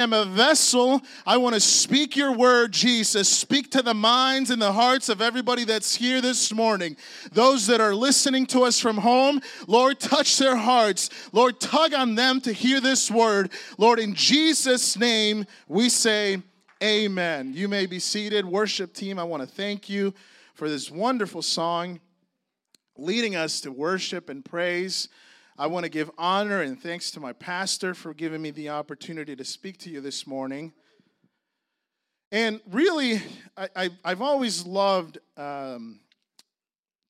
am a vessel. I want to speak your word, Jesus. Speak to the minds and the hearts of everybody that's here this morning. Those that are listening to us from home, Lord, touch their hearts. Lord, tug on them to hear this word. Lord, in Jesus' name, we say, Amen. You may be seated. Worship team, I want to thank you for this wonderful song leading us to worship and praise. I want to give honor and thanks to my pastor for giving me the opportunity to speak to you this morning. And really, I, have always loved um,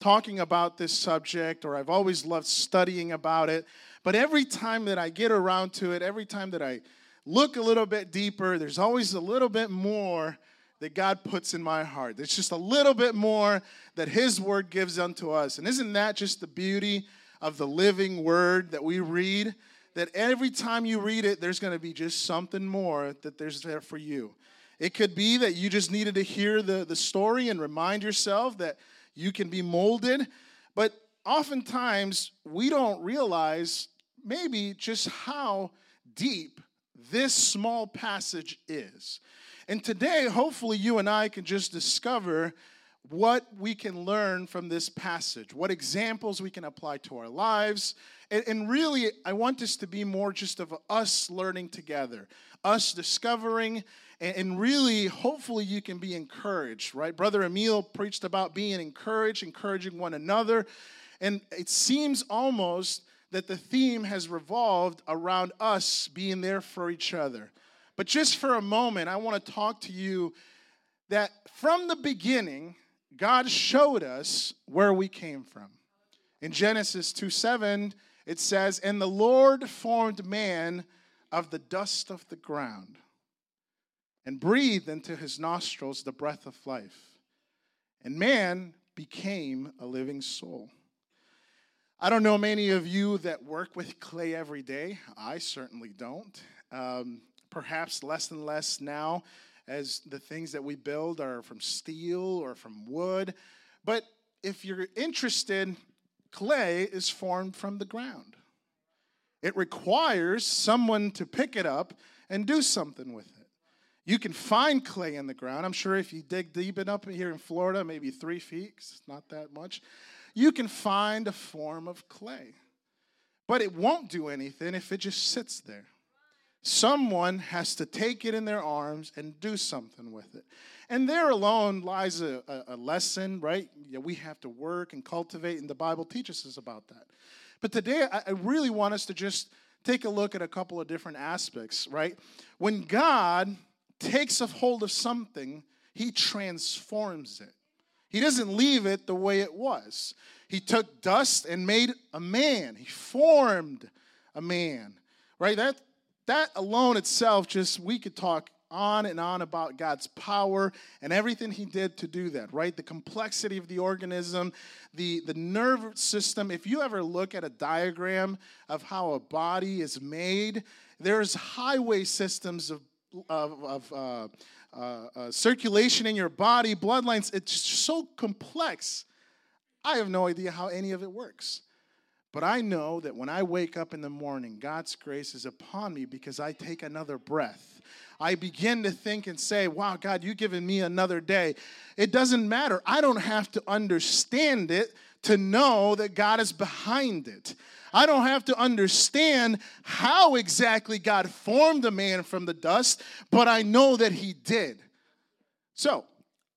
talking about this subject, or I've always loved studying about it. But every time that I get around to it, every time that I look a little bit deeper, there's always a little bit more that God puts in my heart. There's just a little bit more that His Word gives unto us. And isn't that just the beauty of the living word that we read, that every time you read it, there's going to be just something more that there's there for you. It could be that you just needed to hear the, the story and remind yourself that you can be molded. But oftentimes, we don't realize maybe just how deep this small passage is. And today, hopefully, you and I can just discover what we can learn from this passage, what examples we can apply to our lives. And, and, really, I want this to be more just of us learning together, us discovering, and, and really, hopefully, you can be encouraged, right? Brother Emil preached about being encouraged, encouraging one another. And it seems almost that the theme has revolved around us being there for each other. But just for a moment, I want to talk to you that from the beginning, God showed us where we came from. In Genesis 2 7, it says, And the Lord formed man of the dust of the ground and breathed into his nostrils the breath of life. And man became a living soul. I don't know many of you that work with clay every day. I certainly don't. Um, perhaps less and less now as the things that we build are from steel or from wood. But if you're interested, clay is formed from the ground. It requires someone to pick it up and do something with it. You can find clay in the ground. I'm sure if you dig deep enough here in Florida, maybe three feet, it's not that much, you can find a form of clay. But it won't do anything if it just sits there. Someone has to take it in their arms and do something with it. And there alone lies a, a, a lesson, right? Yeah, we have to work and cultivate, and the Bible teaches us about that. But today, I, I really want us to just take a look at a couple of different aspects, right? When God takes a hold of something, he transforms it. He doesn't leave it the way it was. He took dust and made a man. He formed a man. Right? That that alone itself, just we could talk on and on about God's power and everything He did to do that, right? The complexity of the organism, the, the nerve system. If you ever look at a diagram of how a body is made, there's highway systems of, of, of uh, uh, uh, circulation in your body, bloodlines. It's so complex. I have no idea how any of it works. But I know that when I wake up in the morning, God's grace is upon me because I take another breath. I begin to think and say, Wow, God, you've given me another day. It doesn't matter. I don't have to understand it to know that God is behind it. I don't have to understand how exactly God formed a man from the dust, but I know that He did. So,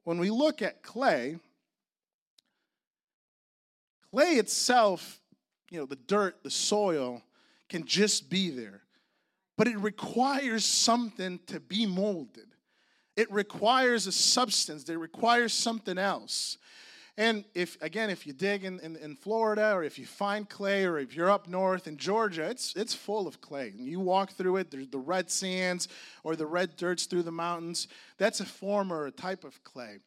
when we look at clay, clay itself you know, the dirt, the soil can just be there. But it requires something to be molded. It requires a substance, it requires something else. And if again, if you dig in, in, in, Florida or if you find clay or if you're up north in Georgia, it's it's full of clay. And you walk through it, there's the red sands or the red dirts through the mountains. That's a form or a type of clay.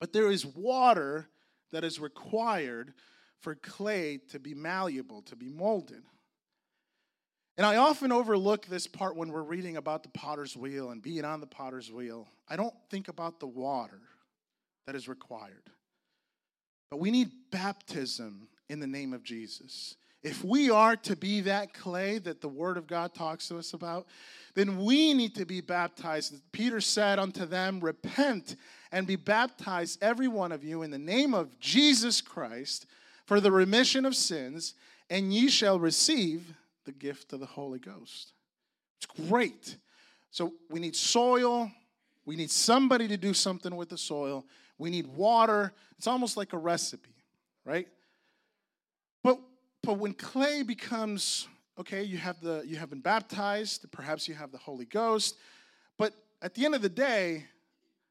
But there is water that is required for clay to be malleable, to be molded. And I often overlook this part when we're reading about the potter's wheel and being on the potter's wheel. I don't think about the water that is required. But we need baptism in the name of Jesus. if we are to be that clay that the Word of God talks to us about, then we need to be baptized. Peter said unto them, Repent and be baptized, every one of you, in the name of Jesus Christ for the remission of sins, and ye shall receive the gift of the Holy Ghost. It's great. So we need soil. We need somebody to do something with the soil. We need water. It's almost like a recipe, right? But but when clay becomes okay, you have the you have been baptized, perhaps you have the Holy Ghost, but at the end of the day,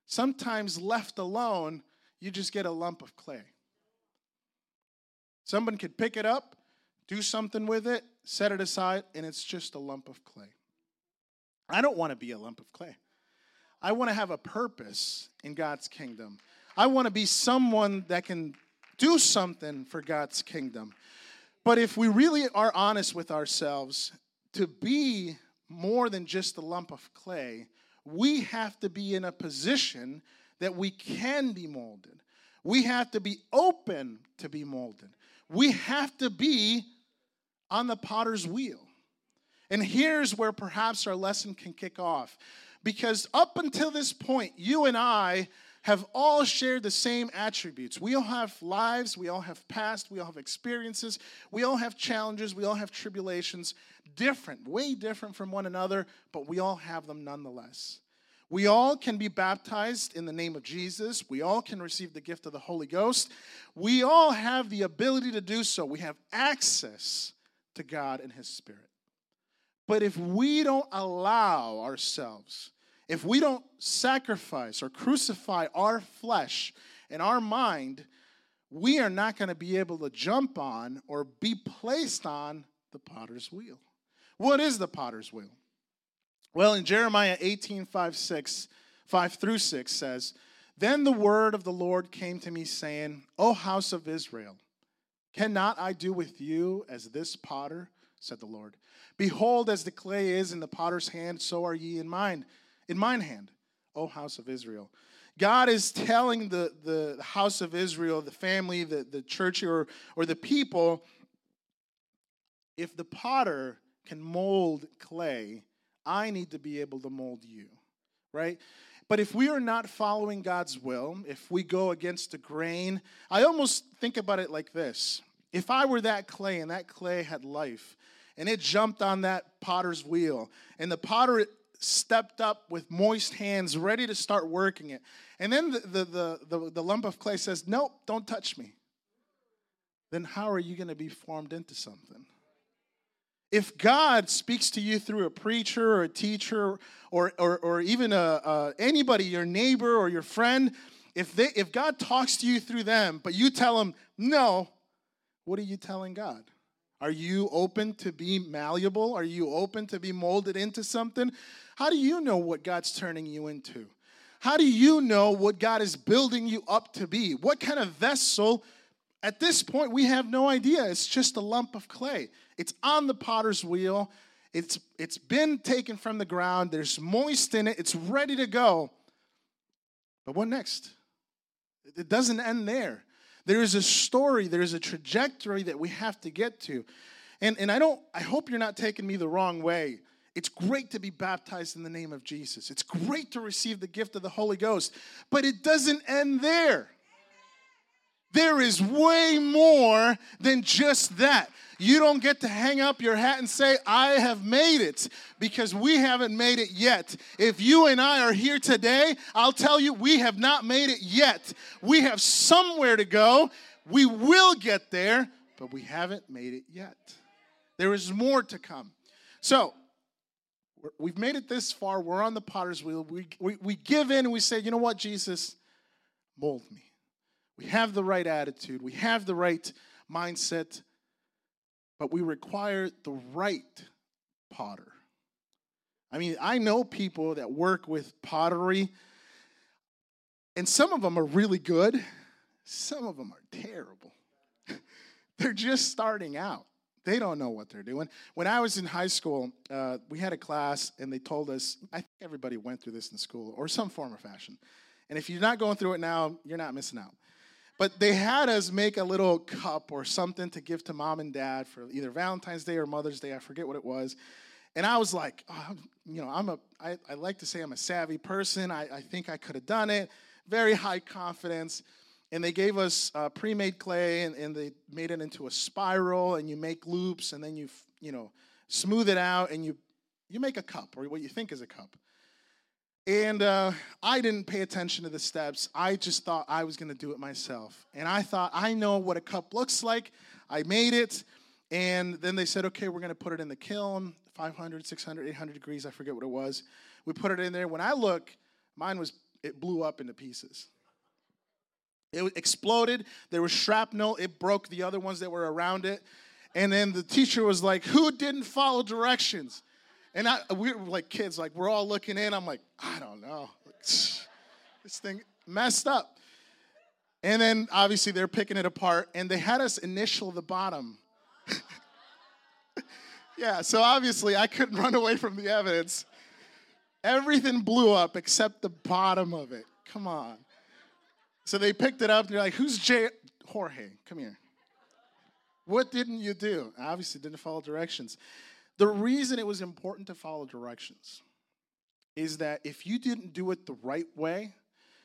sometimes left alone, you just get a lump of clay. Someone could pick it up, do something with it, set it aside, and it's just a lump of clay. I don't want to be a lump of clay. I want to have a purpose in God's kingdom. I want to be someone that can do something for God's kingdom. But if we really are honest with ourselves, to be more than just a lump of clay, we have to be in a position that we can be molded. We have to be open to be molded. We have to be on the potter's wheel. And here's where perhaps our lesson can kick off. Because up until this point, you and I have all shared the same attributes. We all have lives, we all have past, we all have experiences, we all have challenges, we all have tribulations, different, way different from one another, but we all have them nonetheless. We all can be baptized in the name of Jesus. We all can receive the gift of the Holy Ghost. We all have the ability to do so. We have access to God and His Spirit. But if we don't allow ourselves, if we don't sacrifice or crucify our flesh and our mind, we are not going to be able to jump on or be placed on the potter's wheel. What is the potter's wheel? Well, in Jeremiah 18, 5, 6, 5 through 6 says, Then the word of the Lord came to me, saying, O house of Israel, cannot I do with you as this potter? said the Lord. Behold, as the clay is in the potter's hand, so are ye in mine, in mine hand, O house of Israel. God is telling the, the house of Israel, the family, the, the church, or, or the people, if the potter can mold clay, I need to be able to mold you, right? But if we are not following God's will, if we go against the grain, I almost think about it like this. If I were that clay and that clay had life and it jumped on that potter's wheel and the potter stepped up with moist hands ready to start working it, and then the, the, the, the, the lump of clay says, Nope, don't touch me, then how are you going to be formed into something? If God speaks to you through a preacher or a teacher or, or, or even a, a, anybody, your neighbor or your friend, if, they, if God talks to you through them, but you tell them no, what are you telling God? Are you open to be malleable? Are you open to be molded into something? How do you know what God's turning you into? How do you know what God is building you up to be? What kind of vessel at this point, we have no idea. It's just a lump of clay. It's on the potter's wheel. It's, it's been taken from the ground. There's moist in it. It's ready to go. But what next? It doesn't end there. There is a story, there is a trajectory that we have to get to. And, and I don't, I hope you're not taking me the wrong way. It's great to be baptized in the name of Jesus. It's great to receive the gift of the Holy Ghost, but it doesn't end there. There is way more than just that. You don't get to hang up your hat and say, I have made it, because we haven't made it yet. If you and I are here today, I'll tell you, we have not made it yet. We have somewhere to go. We will get there, but we haven't made it yet. There is more to come. So, we've made it this far. We're on the potter's wheel. We, we, we give in and we say, you know what, Jesus, mold me. We have the right attitude, we have the right mindset, but we require the right potter. I mean, I know people that work with pottery, and some of them are really good, some of them are terrible. they're just starting out. They don't know what they're doing. When I was in high school, uh, we had a class, and they told us I think everybody went through this in school or some form or fashion. And if you're not going through it now, you're not missing out. But they had us make a little cup or something to give to mom and dad for either Valentine's Day or Mother's Day. I forget what it was. And I was like, oh, you know, I'm a, I, I like to say I'm a savvy person. I, I think I could have done it. Very high confidence. And they gave us uh, pre-made clay, and, and they made it into a spiral, and you make loops, and then you, you know, smooth it out, and you, you make a cup, or what you think is a cup. And uh, I didn't pay attention to the steps. I just thought I was going to do it myself. And I thought, I know what a cup looks like. I made it. And then they said, okay, we're going to put it in the kiln, 500, 600, 800 degrees. I forget what it was. We put it in there. When I look, mine was, it blew up into pieces. It exploded. There was shrapnel. It broke the other ones that were around it. And then the teacher was like, who didn't follow directions? And I, we were like kids, like we're all looking in. I'm like, I don't know. this thing messed up. And then obviously they're picking it apart, and they had us initial the bottom. yeah, so obviously I couldn't run away from the evidence. Everything blew up except the bottom of it. Come on. So they picked it up, and they're like, Who's? Jorge, come here. What didn't you do? Obviously, didn't follow directions. The reason it was important to follow directions is that if you didn't do it the right way,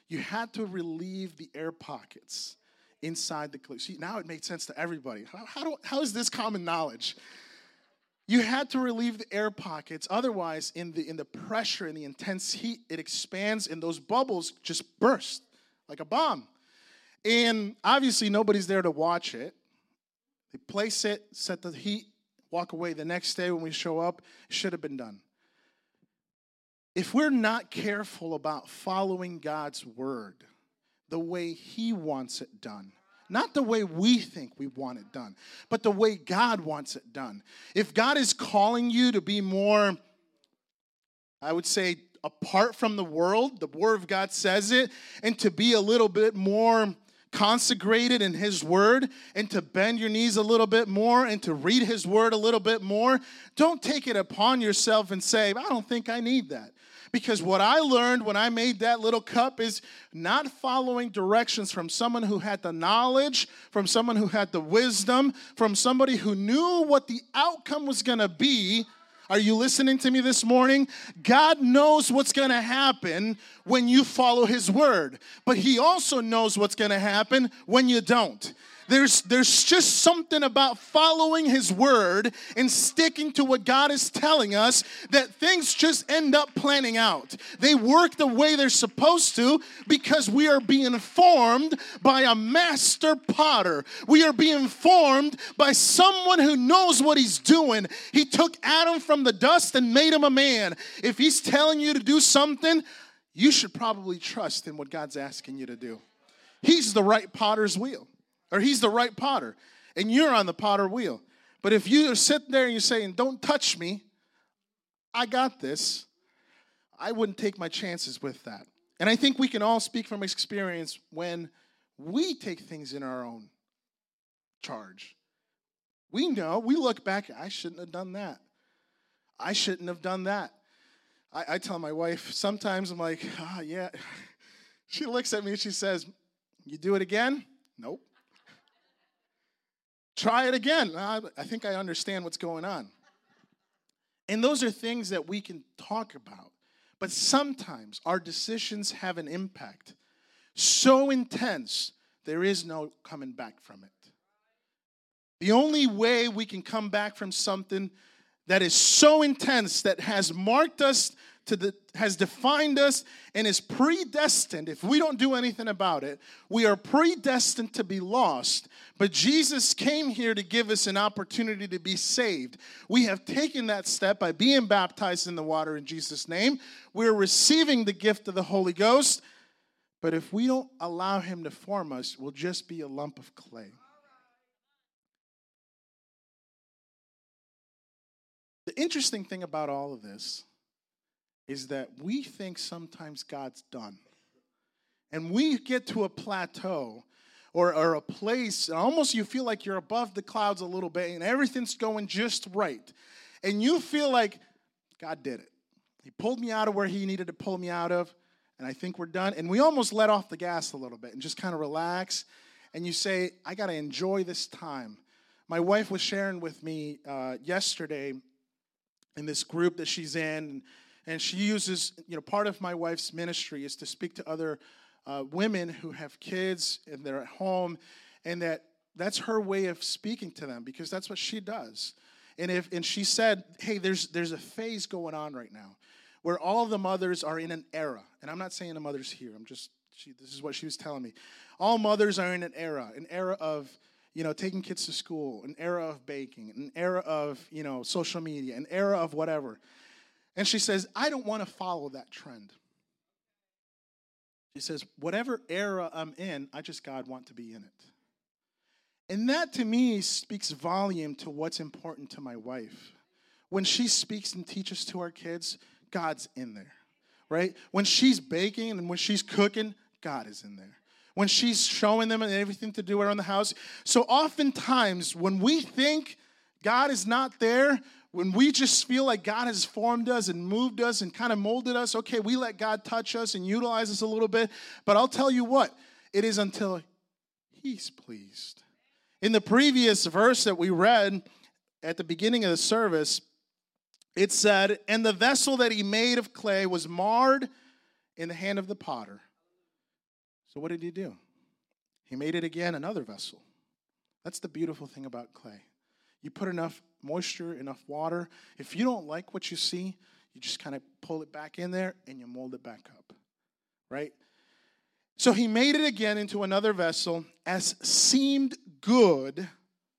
you had to relieve the air pockets inside the glue. See, now it made sense to everybody. How, how, do, how is this common knowledge? You had to relieve the air pockets. Otherwise, in the, in the pressure and the intense heat, it expands and those bubbles just burst like a bomb. And obviously, nobody's there to watch it. They place it, set the heat walk away the next day when we show up, should have been done. If we're not careful about following God's word the way He wants it done, not the way we think we want it done, but the way God wants it done. If God is calling you to be more, I would say, apart from the world, the Word of God says it, and to be a little bit more consecrated in His Word and to bend your knees a little bit more and to read His Word a little bit more, don't take it upon yourself and say, I don't think I need that. Because what I learned when I made that little cup is not following directions from someone who had the knowledge, from someone who had the wisdom, from somebody who knew what the outcome was gonna be are you listening to me this morning? God knows what's going to happen when you follow His word, but He also knows what's going to happen when you don't. There's, there's just something about following His word and sticking to what God is telling us that things just end up planning out. They work the way they're supposed to because we are being formed by a master potter. We are being formed by someone who knows what he's doing. He took Adam from the dust and made him a man. If he's telling you to do something, you should probably trust in what God's asking you to do. He's the right potter's wheel or he's the right potter, and you're on the potter wheel. But if you sit there and you're saying, Don't touch me, I got this, I wouldn't take my chances with that. And I think we can all speak from experience when we take things in our own charge. We know, we look back, I shouldn't have done that. I shouldn't have done that. I, I tell my wife, sometimes I'm like, ah, yeah. She looks at me and she says, You do it again? Nope. Try it again. I think I understand what's going on. And those are things that we can talk about. But sometimes our decisions have an impact so intense, there is no coming back from it. The only way we can come back from something that is so intense that has marked us to the, has defined us and is predestined. If we don't do anything about it, we are predestined to be lost. But Jesus came here to give us an opportunity to be saved. We have taken that step by being baptized in the water in Jesus' name. We're receiving the gift of the Holy Ghost. But if we don't allow Him to form us, we'll just be a lump of clay. The interesting thing about all of this is that we think sometimes God's done. And we get to a plateau or, or a place, almost you feel like you're above the clouds a little bit and everything's going just right. And you feel like God did it. He pulled me out of where He needed to pull me out of, and I think we're done. And we almost let off the gas a little bit and just kind of relax and you say, I got to enjoy this time. My wife was sharing with me uh, yesterday in this group that she's in, and she uses, you know, part of my wife's ministry is to speak to other uh, women who have kids and they're at home, and that that's her way of speaking to them because that's what she does. And if and she said, "Hey, there's there's a phase going on right now where all the mothers are in an era." And I'm not saying the mothers here. I'm just she, this is what she was telling me. All mothers are in an era, an era of you know taking kids to school, an era of baking, an era of you know social media, an era of whatever. And she says, "I don't want to follow that trend." She says, "Whatever era I'm in, I just God want to be in it." And that to me speaks volume to what's important to my wife. When she speaks and teaches to our kids, God's in there, right? When she's baking and when she's cooking, God is in there. When she's showing them everything to do around the house. So oftentimes, when we think God is not there, when we just feel like God has formed us and moved us and kind of molded us, okay, we let God touch us and utilize us a little bit. But I'll tell you what, it is until He's pleased. In the previous verse that we read at the beginning of the service, it said, And the vessel that he made of clay was marred in the hand of the potter. So what did he do? He made it again another vessel. That's the beautiful thing about clay. You put enough moisture, enough water. If you don't like what you see, you just kind of pull it back in there and you mold it back up, right? So he made it again into another vessel as seemed good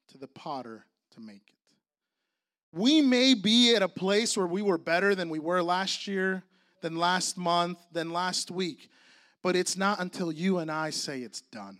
to the potter to make it. We may be at a place where we were better than we were last year, than last month, than last week, but it's not until you and I say it's done.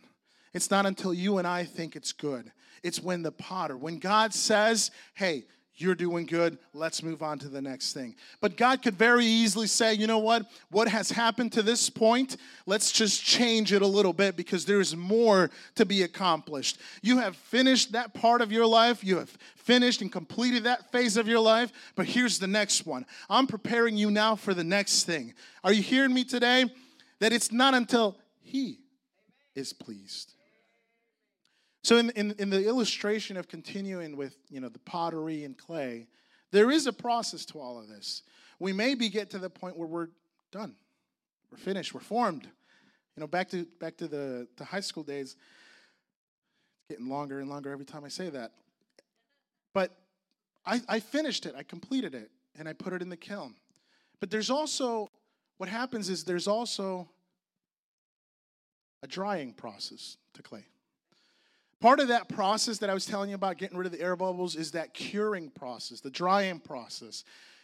It's not until you and I think it's good. It's when the potter, when God says, hey, you're doing good. Let's move on to the next thing. But God could very easily say, you know what? What has happened to this point? Let's just change it a little bit because there's more to be accomplished. You have finished that part of your life. You have finished and completed that phase of your life. But here's the next one. I'm preparing you now for the next thing. Are you hearing me today? That it's not until He is pleased. So in, in, in, the illustration of continuing with you know the pottery and clay, there is a process to all of this. We maybe get to the point where we're done, we're finished, we're formed. You know, back to back to the, the high school days. It's getting longer and longer every time I say that. But I, I finished it, I completed it, and I put it in the kiln. But there's also what happens is there's also a drying process to clay. Part of that process that I was telling you about getting rid of the air bubbles is that curing process, the drying process.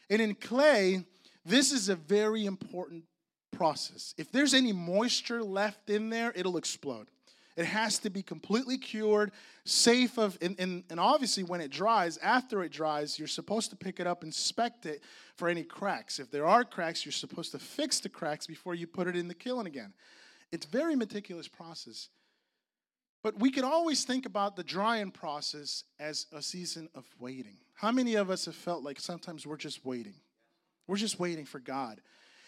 And in clay, this is a very important process. If there's any moisture left in there, it'll explode. It has to be completely cured, safe of, and, and, and, obviously when it dries, after it dries, you're supposed to pick it up, inspect it for any cracks. If there are cracks, you're supposed to fix the cracks before you put it in the kiln again. It's very meticulous process. But we can always think about the drying process as a season of waiting. How many of us have felt like sometimes we're just waiting? We're just waiting for God.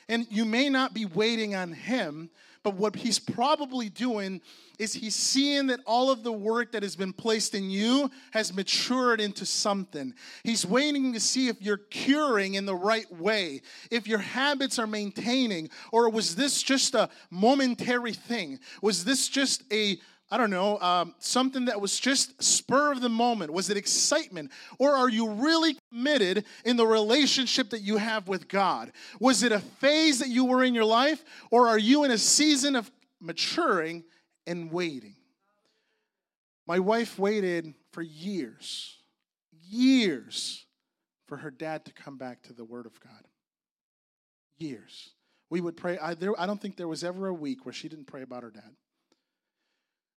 And you may not be waiting on Him, but what He's probably doing is He's seeing that all of the work that has been placed in you has matured into something. He's waiting to see if you're curing in the right way, if your habits are maintaining, or was this just a momentary thing? Was this just a I don't know, um, something that was just spur of the moment? Was it excitement? Or are you really committed in the relationship that you have with God? Was it a phase that you were in your life? Or are you in a season of maturing and waiting? My wife waited for years, years for her dad to come back to the Word of God. Years. We would pray. I, there, I don't think there was ever a week where she didn't pray about her dad.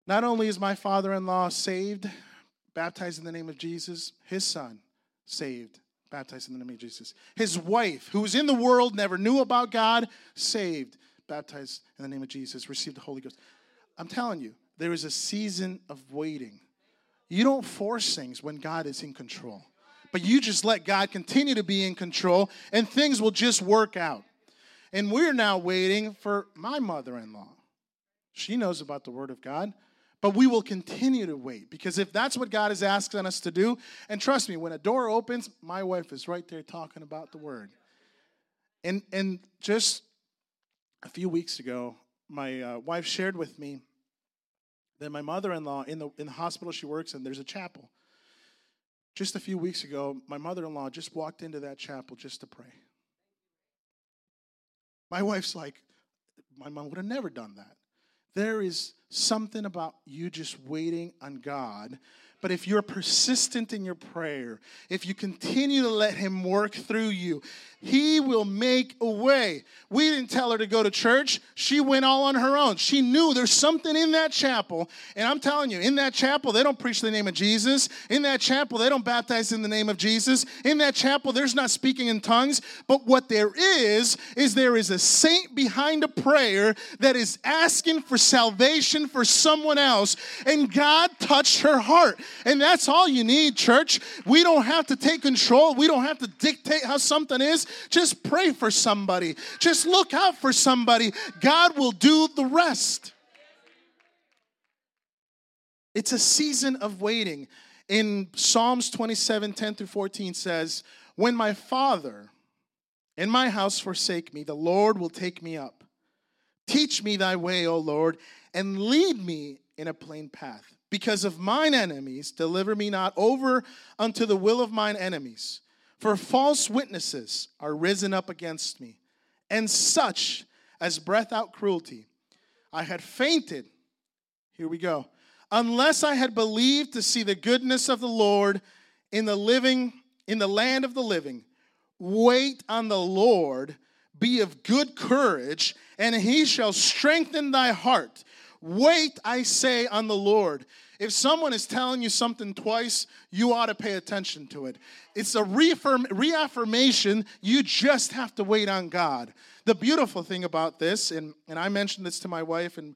Not only is my father in law saved, baptized in the name of Jesus, his son saved, baptized in the name of Jesus. His wife, who was in the world, never knew about God, saved, baptized in the name of Jesus, received the Holy Ghost. I'm telling you, there is a season of waiting. You don't force things when God is in control, but you just let God continue to be in control and things will just work out. And we're now waiting for my mother in law. She knows about the Word of God. But we will continue to wait because if that's what God is asking us to do, and trust me, when a door opens, my wife is right there talking about the word. And, and just a few weeks ago, my uh, wife shared with me that my mother-in-law in the, in the hospital she works in, there's a chapel. Just a few weeks ago, my mother-in-law just walked into that chapel just to pray. My wife's like, my mom would have never done that. There is something about you just waiting on God. But if you're persistent in your prayer, if you continue to let Him work through you, He will make a way. We didn't tell her to go to church. She went all on her own. She knew there's something in that chapel. And I'm telling you, in that chapel, they don't preach the name of Jesus. In that chapel, they don't baptize in the name of Jesus. In that chapel, there's not speaking in tongues. But what there is, is there is a saint behind a prayer that is asking for salvation for someone else. And God touched her heart. And that's all you need, church. We don't have to take control. We don't have to dictate how something is. Just pray for somebody. Just look out for somebody. God will do the rest. It's a season of waiting. In Psalms 27 10 through 14 says, When my father and my house forsake me, the Lord will take me up. Teach me thy way, O Lord, and lead me in a plain path because of mine enemies, deliver me not over unto the will of mine enemies. For false witnesses are risen up against me, and such as breath out cruelty. I had fainted. Here we go. Unless I had believed to see the goodness of the Lord in the living, in the land of the living. Wait on the Lord, be of good courage, and he shall strengthen thy heart. Wait, I say, on the Lord. If someone is telling you something twice, you ought to pay attention to it. It's a reaffirm, reaffirmation. You just have to wait on God. The beautiful thing about this, and, and I mentioned this to my wife, and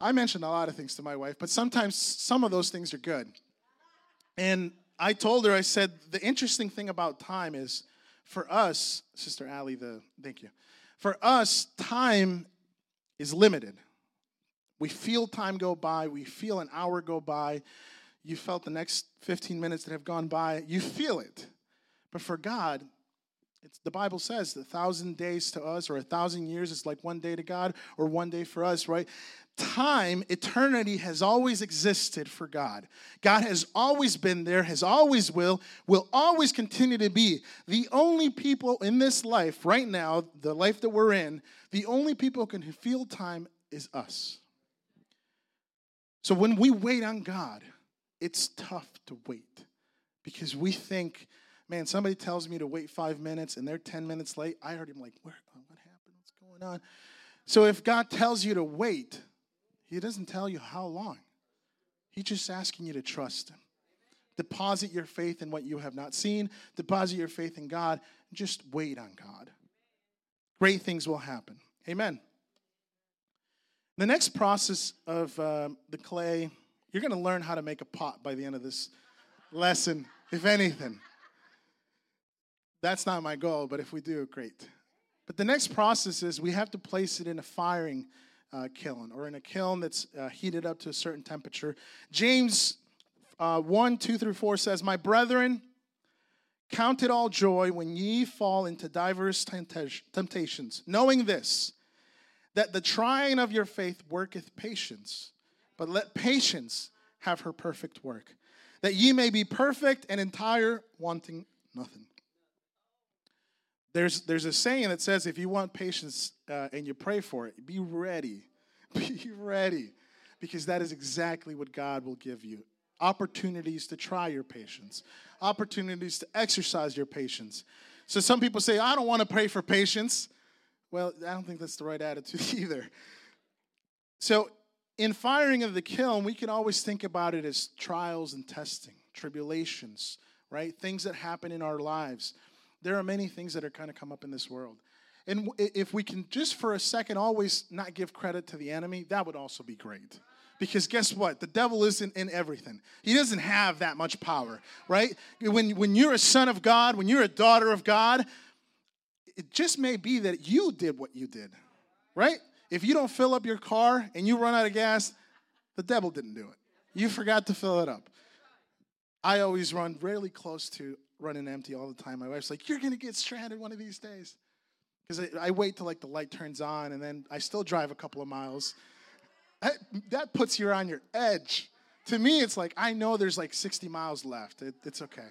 I mentioned a lot of things to my wife, but sometimes some of those things are good. And I told her, I said, the interesting thing about time is for us, Sister Allie, the thank you. For us, time is limited. We feel time go by, we feel an hour go by. You felt the next 15 minutes that have gone by, you feel it. But for God, the Bible says a thousand days to us or a thousand years is like one day to God or one day for us, right? Time, eternity has always existed for God. God has always been there, has always will, will always continue to be. The only people in this life right now, the life that we're in, the only people who can feel time is us. So when we wait on God, it's tough to wait because we think, man, somebody tells me to wait five minutes and they're 10 minutes late. I heard him like, Where, what happened? What's going on? So if God tells you to wait, He doesn't tell you how long. He's just asking you to trust Him. Deposit your faith in what you have not seen, deposit your faith in God, and just wait on God. Great things will happen. Amen. The next process of uh, the clay, you're going to learn how to make a pot by the end of this lesson, if anything. That's not my goal, but if we do, great. But the next process is we have to place it in a firing uh, kiln or in a kiln that's uh, heated up to a certain temperature. James uh, 1 2 through 4 says, My brethren, count it all joy when ye fall into diverse temptations, knowing this that the trying of your faith worketh patience. But let patience have her perfect work, that ye may be perfect and entire, wanting nothing. There's, there's a saying that says if you want patience uh, and you pray for it, be ready. Be ready. Because that is exactly what God will give you opportunities to try your patience, opportunities to exercise your patience. So some people say, I don't want to pray for patience. Well, I don't think that's the right attitude either. So, in firing of the kiln, we can always think about it as trials and testing, tribulations, right? Things that happen in our lives. There are many things that are kind of come up in this world. And if we can just for a second always not give credit to the enemy, that would also be great. Because guess what? The devil isn't in everything. He doesn't have that much power, right? When, when you're a son of God, when you're a daughter of God, it just may be that you did what you did, right? If you don't fill up your car and you run out of gas, The devil didn't do it. You forgot to fill it up. I always run really close to running empty all the time. My wife's like, You're going to get stranded one of these days. Because I, I, wait till like the light turns on and then I still drive a couple of miles. That, that puts you on your edge. To me, it's like, I know there's like 60 miles left. It, it's okay.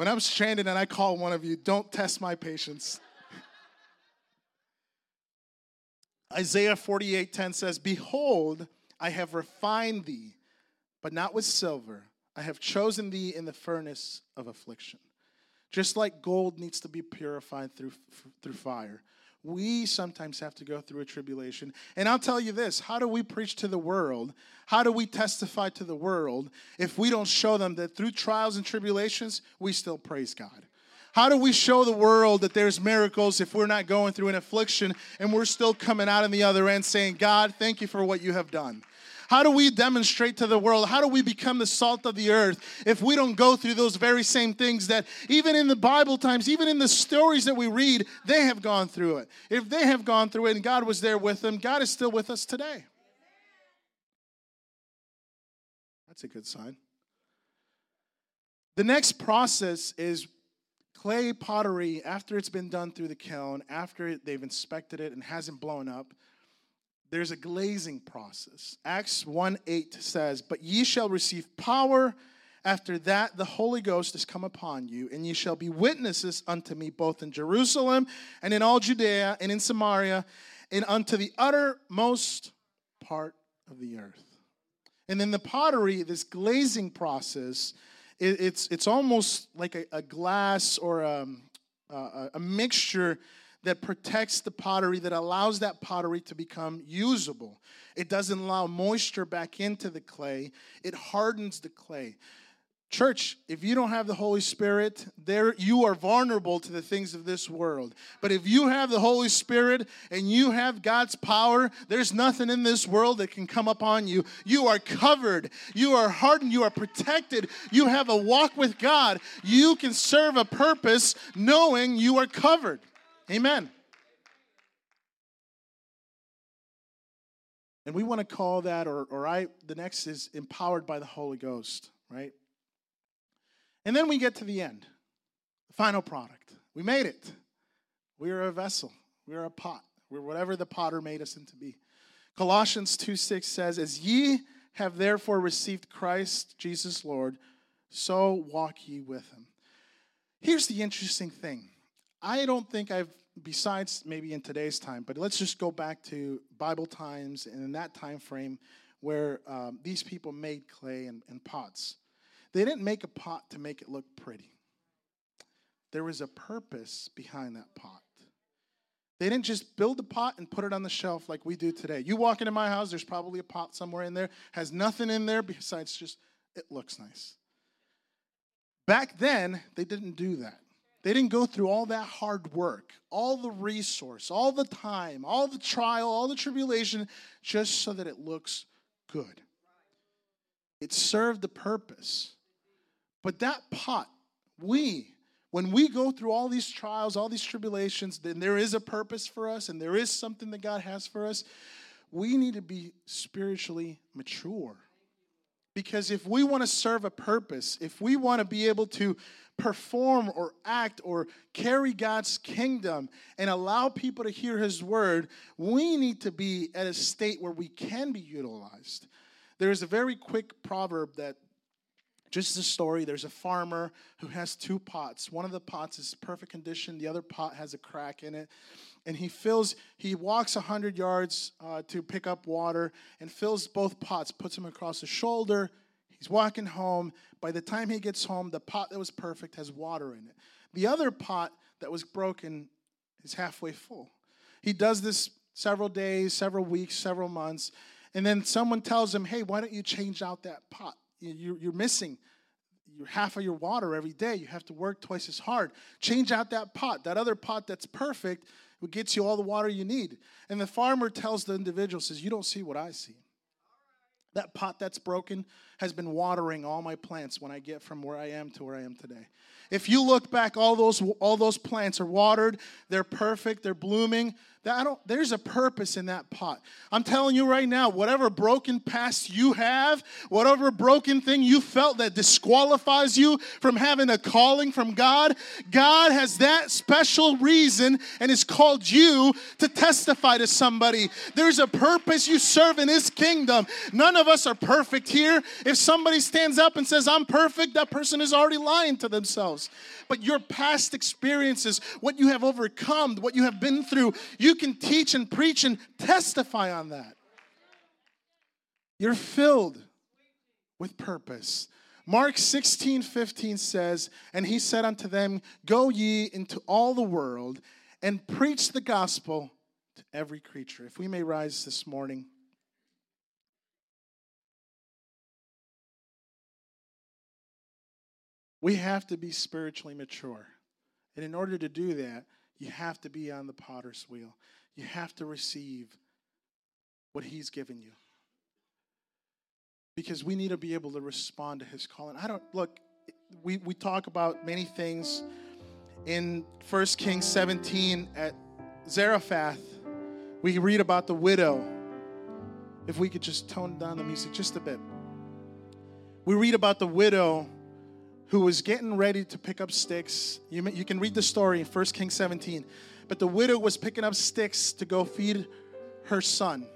When I'm stranded and I call one of you, don't test my patience. Isaiah 48:10 says, "Behold, I have refined thee, but not with silver. I have chosen thee in the furnace of affliction." Just like gold needs to be purified through through fire, we sometimes have to go through a tribulation. And I'll tell you this how do we preach to the world? How do we testify to the world if we don't show them that through trials and tribulations, we still praise God? How do we show the world that there's miracles if we're not going through an affliction and we're still coming out on the other end saying, God, thank you for what you have done? How do we demonstrate to the world? How do we become the salt of the earth if we don't go through those very same things that even in the Bible times, even in the stories that we read, they have gone through it? If they have gone through it and God was there with them, God is still with us today. That's a good sign. The next process is clay pottery after it's been done through the kiln, after they've inspected it and hasn't blown up there's a glazing process. Acts 1 8 says, But ye shall receive power. After that, the Holy Ghost is come upon you, and ye shall be witnesses unto me both in Jerusalem and in all Judea and in Samaria and unto the uttermost part of the earth. And then the pottery, this glazing process, it's, it's almost like a, a glass or a, um, a, a mixture that protects the pottery, that allows that pottery to become usable. It doesn't allow moisture back into the clay, it hardens the clay. Church, if you don't have the Holy Spirit, there you are vulnerable to the things of this world. But if you have the Holy Spirit and you have God's power, there's nothing in this world that can come upon you. You are covered, you are hardened, you are protected, you have a walk with God. You can serve a purpose knowing you are covered. Amen. And we want to call that, or, or I, the next is empowered by the Holy Ghost, right? And then we get to the end, the final product. We made it. We are a vessel, we are a pot. We're whatever the potter made us into be. Colossians 2 6 says, As ye have therefore received Christ Jesus Lord, so walk ye with him. Here's the interesting thing I don't think I've besides maybe in today's time, but let's just go back to Bible times and in that time frame where um, these people made clay and, and pots. They didn't make a pot to make it look pretty. There was a purpose behind that pot. They didn't just build a pot and put it on the shelf like we do today. You walk into my house, there's probably a pot somewhere in there, has nothing in there besides just it looks nice. Back then, they didn't do that. They didn't go through all that hard work, all the resource, all the time, all the trial, all the tribulation, just so that it looks good. It served the purpose. But that pot, we, when we go through all these trials, all these tribulations, then there is a purpose for us and there is something that God has for us. We need to be spiritually mature. Because if we want to serve a purpose, if we want to be able to perform or act or carry God's kingdom and allow people to hear His word, we need to be at a state where we can be utilized. There's a very quick proverb that just a story there's a farmer who has two pots. One of the pots is perfect condition, the other pot has a crack in it. And he fills, he walks 100 yards uh, to pick up water and fills both pots, puts them across his shoulder, He's walking home. By the time he gets home, the pot that was perfect has water in it. The other pot that was broken is halfway full. He does this several days, several weeks, several months, and then someone tells him, Hey, why don't you change out that pot? You're missing half of your water every day. You have to work twice as hard. Change out that pot. That other pot that's perfect it gets you all the water you need. And the farmer tells the individual, says, You don't see what I see. That pot that's broken has been watering all my plants when I get from where I am to where I am today. If you look back, all those all those plants are watered, they're perfect, they're blooming. That I there's a purpose in that pot. I'm telling you right now, whatever broken past you have, whatever broken thing you felt that disqualifies you from having a calling from God, God has that special reason and has called you to testify to somebody. There's a purpose you serve in His kingdom. None of us are perfect here. If somebody stands up and says, I'm perfect, that person is already lying to themselves. But your past experiences, what you have overcome, what you have been through, you can teach and preach and testify on that. You're filled with purpose. Mark 16, 15 says, And he said unto them, Go ye into all the world and preach the gospel to every creature. If we may rise this morning. We have to be spiritually mature. And in order to do that, you have to be on the potter's wheel. You have to receive what he's given you. Because we need to be able to respond to his calling. I don't look, we, we talk about many things in 1 Kings 17 at Zarephath. We read about the widow. If we could just tone down the music just a bit. We read about the widow who was getting ready to pick up sticks. You, you can read the story in 1 Kings 17. But the widow was picking up sticks to go feed her son.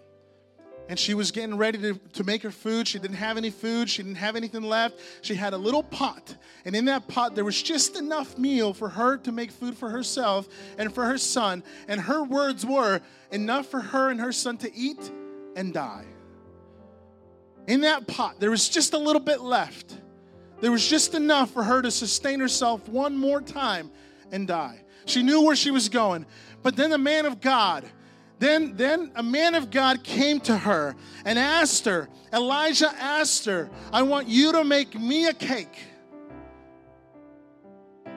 And she was getting ready to, to make her food. She didn't have any food. She didn't have anything left. She had a little pot. And in that pot, there was just enough meal for her to make food for herself and for her son. And her words were enough for her and her son to eat and die. In that pot, there was just a little bit left. There was just enough for her to sustain herself one more time and die. She knew where she was going. But then the man of God, then, then a man of God came to her and asked her, Elijah asked her, I want you to make me a cake.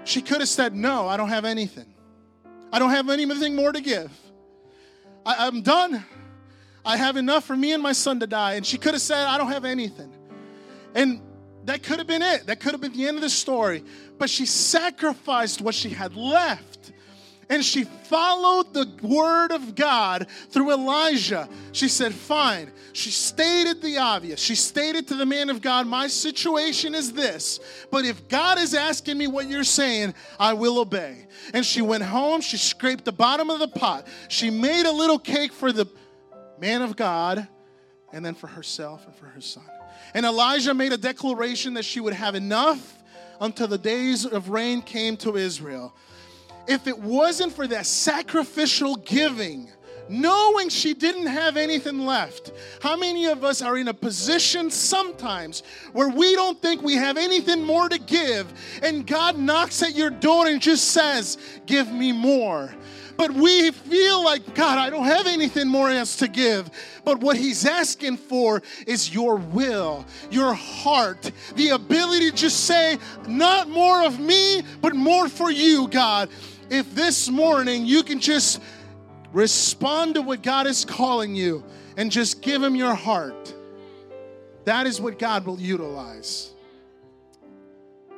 She could have said, No, I don't have anything. I don't have anything more to give. I, I'm done. I have enough for me and my son to die. And she could have said, I don't have anything. And that could have been it. That could have been the end of the story. But she sacrificed what she had left. And she followed the word of God through Elijah. She said, Fine. She stated the obvious. She stated to the man of God, My situation is this. But if God is asking me what you're saying, I will obey. And she went home. She scraped the bottom of the pot. She made a little cake for the man of God and then for herself and for her son. And Elijah made a declaration that she would have enough until the days of rain came to Israel. If it wasn't for that sacrificial giving, knowing she didn't have anything left. How many of us are in a position sometimes where we don't think we have anything more to give, and God knocks at your door and just says, Give me more? But we feel like, God, I don't have anything more else to give. But what He's asking for is your will, your heart, the ability to just say, not more of me, but more for you, God. If this morning you can just respond to what God is calling you and just give Him your heart, that is what God will utilize.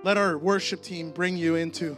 Let our worship team bring you into.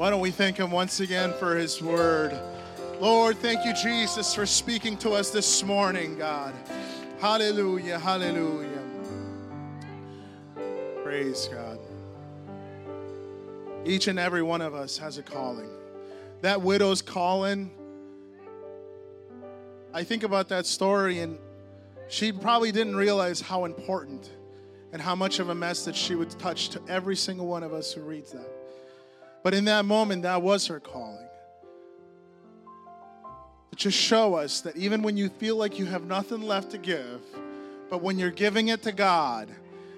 Why don't we thank him once again for his word? Lord, thank you, Jesus, for speaking to us this morning, God. Hallelujah, hallelujah. Praise God. Each and every one of us has a calling. That widow's calling, I think about that story, and she probably didn't realize how important and how much of a message she would touch to every single one of us who reads that. But in that moment, that was her calling. To just show us that even when you feel like you have nothing left to give, but when you're giving it to God,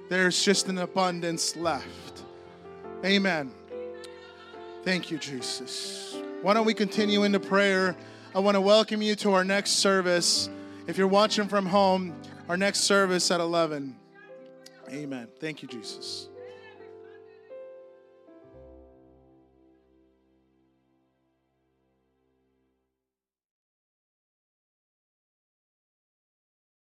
there's just an abundance left. Amen. Thank you, Jesus. Why don't we continue into prayer? I want to welcome you to our next service. If you're watching from home, our next service at 11. Amen. Thank you, Jesus.